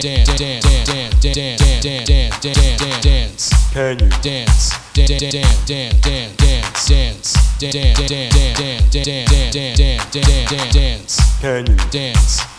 dance, dance, dance, dance, dance, dance, dance, dance. Can you dance, dance, dance, dance, dance, dance, dance, dance, dance, dance, dance, dance, dance? Can you dance?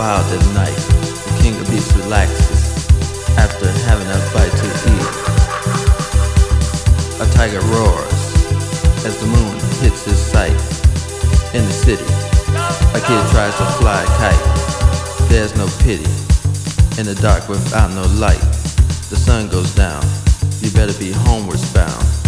wild at night. The king of beasts relaxes after having a bite to eat. A tiger roars as the moon hits his sight. In the city, a kid tries to fly a kite. There's no pity in the dark without no light. The sun goes down. You better be homewards bound.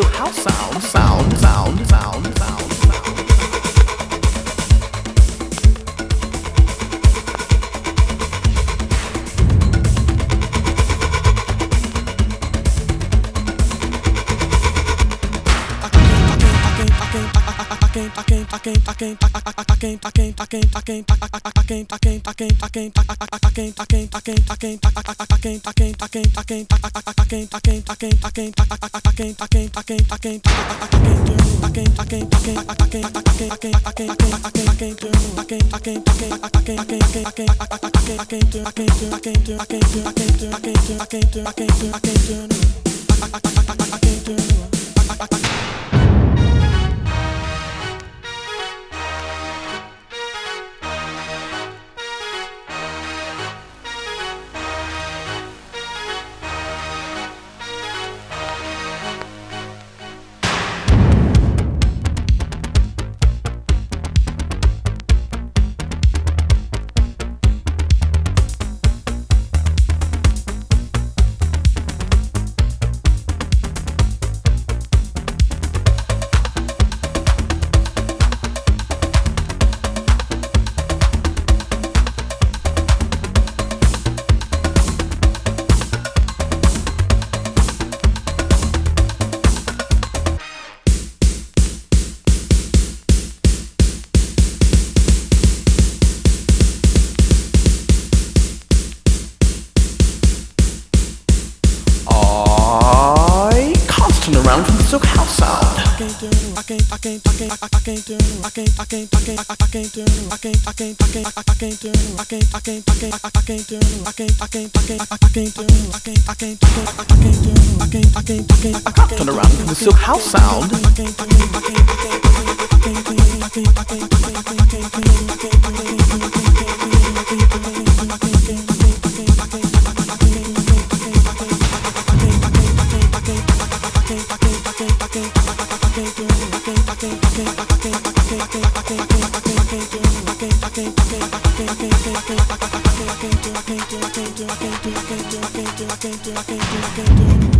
So how sound, sound, sound, sound, sound. I Constant around from the Silk House sound. I can't do, I can't do, I can't do, I can't do, I can't do, I can't do, I can't do, I can't do, I can't do, I can't do.